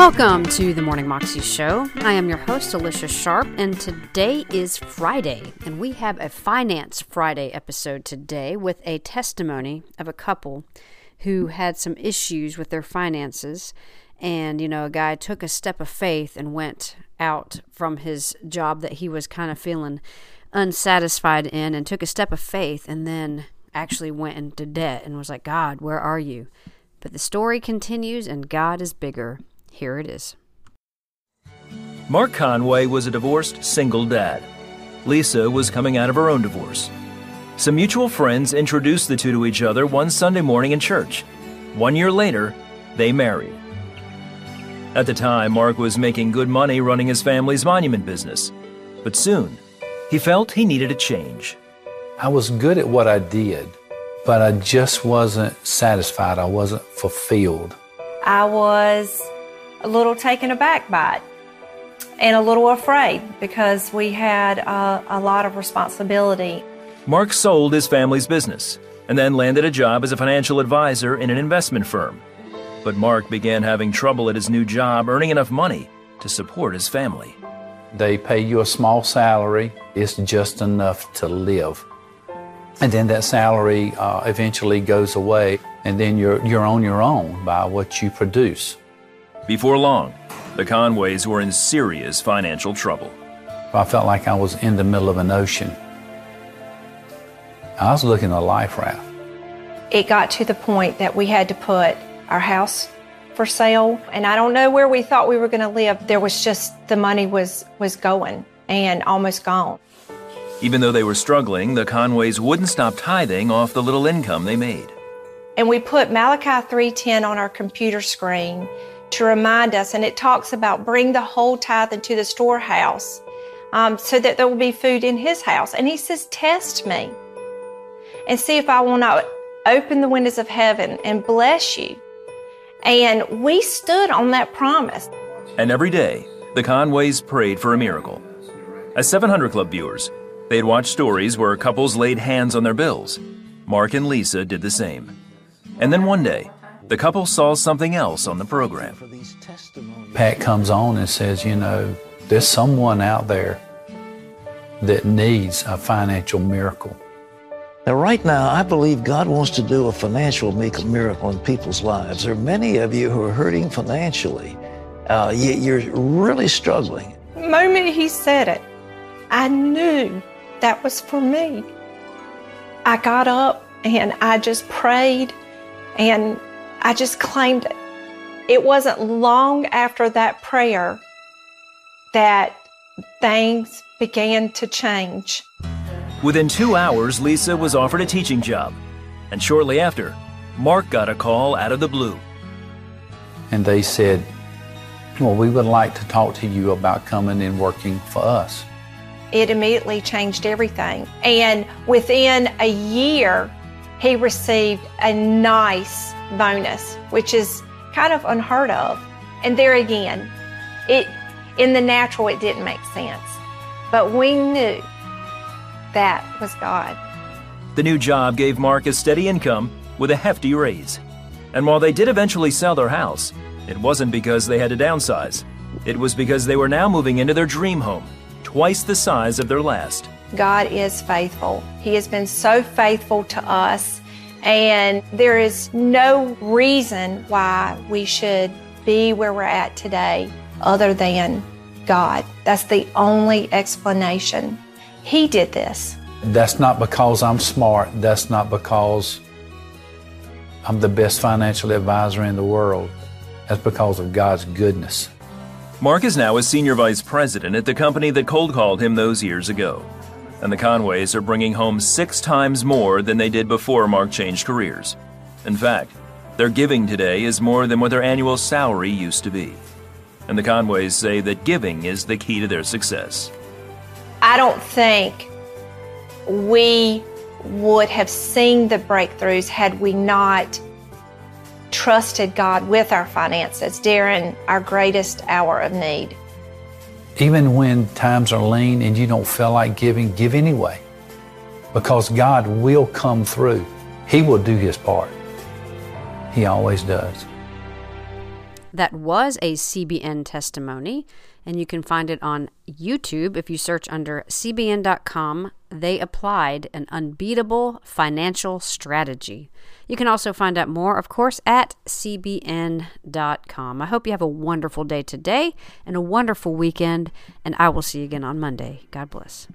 Welcome to the Morning Moxie Show. I am your host, Alicia Sharp, and today is Friday, and we have a Finance Friday episode today with a testimony of a couple who had some issues with their finances. And, you know, a guy took a step of faith and went out from his job that he was kind of feeling unsatisfied in and took a step of faith and then actually went into debt and was like, God, where are you? But the story continues, and God is bigger. Here it is. Mark Conway was a divorced single dad. Lisa was coming out of her own divorce. Some mutual friends introduced the two to each other one Sunday morning in church. One year later, they married. At the time, Mark was making good money running his family's monument business. But soon, he felt he needed a change. I was good at what I did, but I just wasn't satisfied. I wasn't fulfilled. I was a little taken aback by it and a little afraid because we had uh, a lot of responsibility. Mark sold his family's business and then landed a job as a financial advisor in an investment firm. But Mark began having trouble at his new job earning enough money to support his family. They pay you a small salary, it's just enough to live. And then that salary uh, eventually goes away, and then you're, you're on your own by what you produce. Before long, the Conways were in serious financial trouble. I felt like I was in the middle of an ocean. I was looking at a life raft. It got to the point that we had to put our house for sale, and I don't know where we thought we were going to live. There was just the money was was going and almost gone. Even though they were struggling, the Conways wouldn't stop tithing off the little income they made. And we put Malachi 3:10 on our computer screen to remind us, and it talks about bring the whole tithe into the storehouse um, so that there will be food in his house. And he says, Test me and see if I will not open the windows of heaven and bless you. And we stood on that promise. And every day, the Conways prayed for a miracle. As 700 Club viewers, they had watched stories where couples laid hands on their bills. Mark and Lisa did the same. And then one day, the couple saw something else on the program. Pat comes on and says, You know, there's someone out there that needs a financial miracle. Now, right now, I believe God wants to do a financial miracle in people's lives. There are many of you who are hurting financially. Uh, you, are really struggling. The moment he said it, I knew that was for me. I got up and I just prayed and I just claimed it. It wasn't long after that prayer that things began to change. Within two hours, Lisa was offered a teaching job. And shortly after, Mark got a call out of the blue. And they said, Well, we would like to talk to you about coming and working for us. It immediately changed everything. And within a year, he received a nice bonus, which is kind of unheard of. And there again, it in the natural it didn't make sense. But we knew that was God. The new job gave Mark a steady income with a hefty raise. And while they did eventually sell their house, it wasn't because they had to downsize. It was because they were now moving into their dream home, twice the size of their last. God is faithful. He has been so faithful to us and there is no reason why we should be where we're at today other than God. That's the only explanation. He did this. That's not because I'm smart. That's not because I'm the best financial advisor in the world. That's because of God's goodness. Mark is now a senior vice president at the company that cold called him those years ago and the Conways are bringing home six times more than they did before Mark changed careers. In fact, their giving today is more than what their annual salary used to be. And the Conways say that giving is the key to their success. I don't think we would have seen the breakthroughs had we not trusted God with our finances during our greatest hour of need. Even when times are lean and you don't feel like giving, give anyway. Because God will come through. He will do His part. He always does. That was a CBN testimony, and you can find it on YouTube if you search under CBN.com. They applied an unbeatable financial strategy. You can also find out more, of course, at CBN.com. I hope you have a wonderful day today and a wonderful weekend, and I will see you again on Monday. God bless.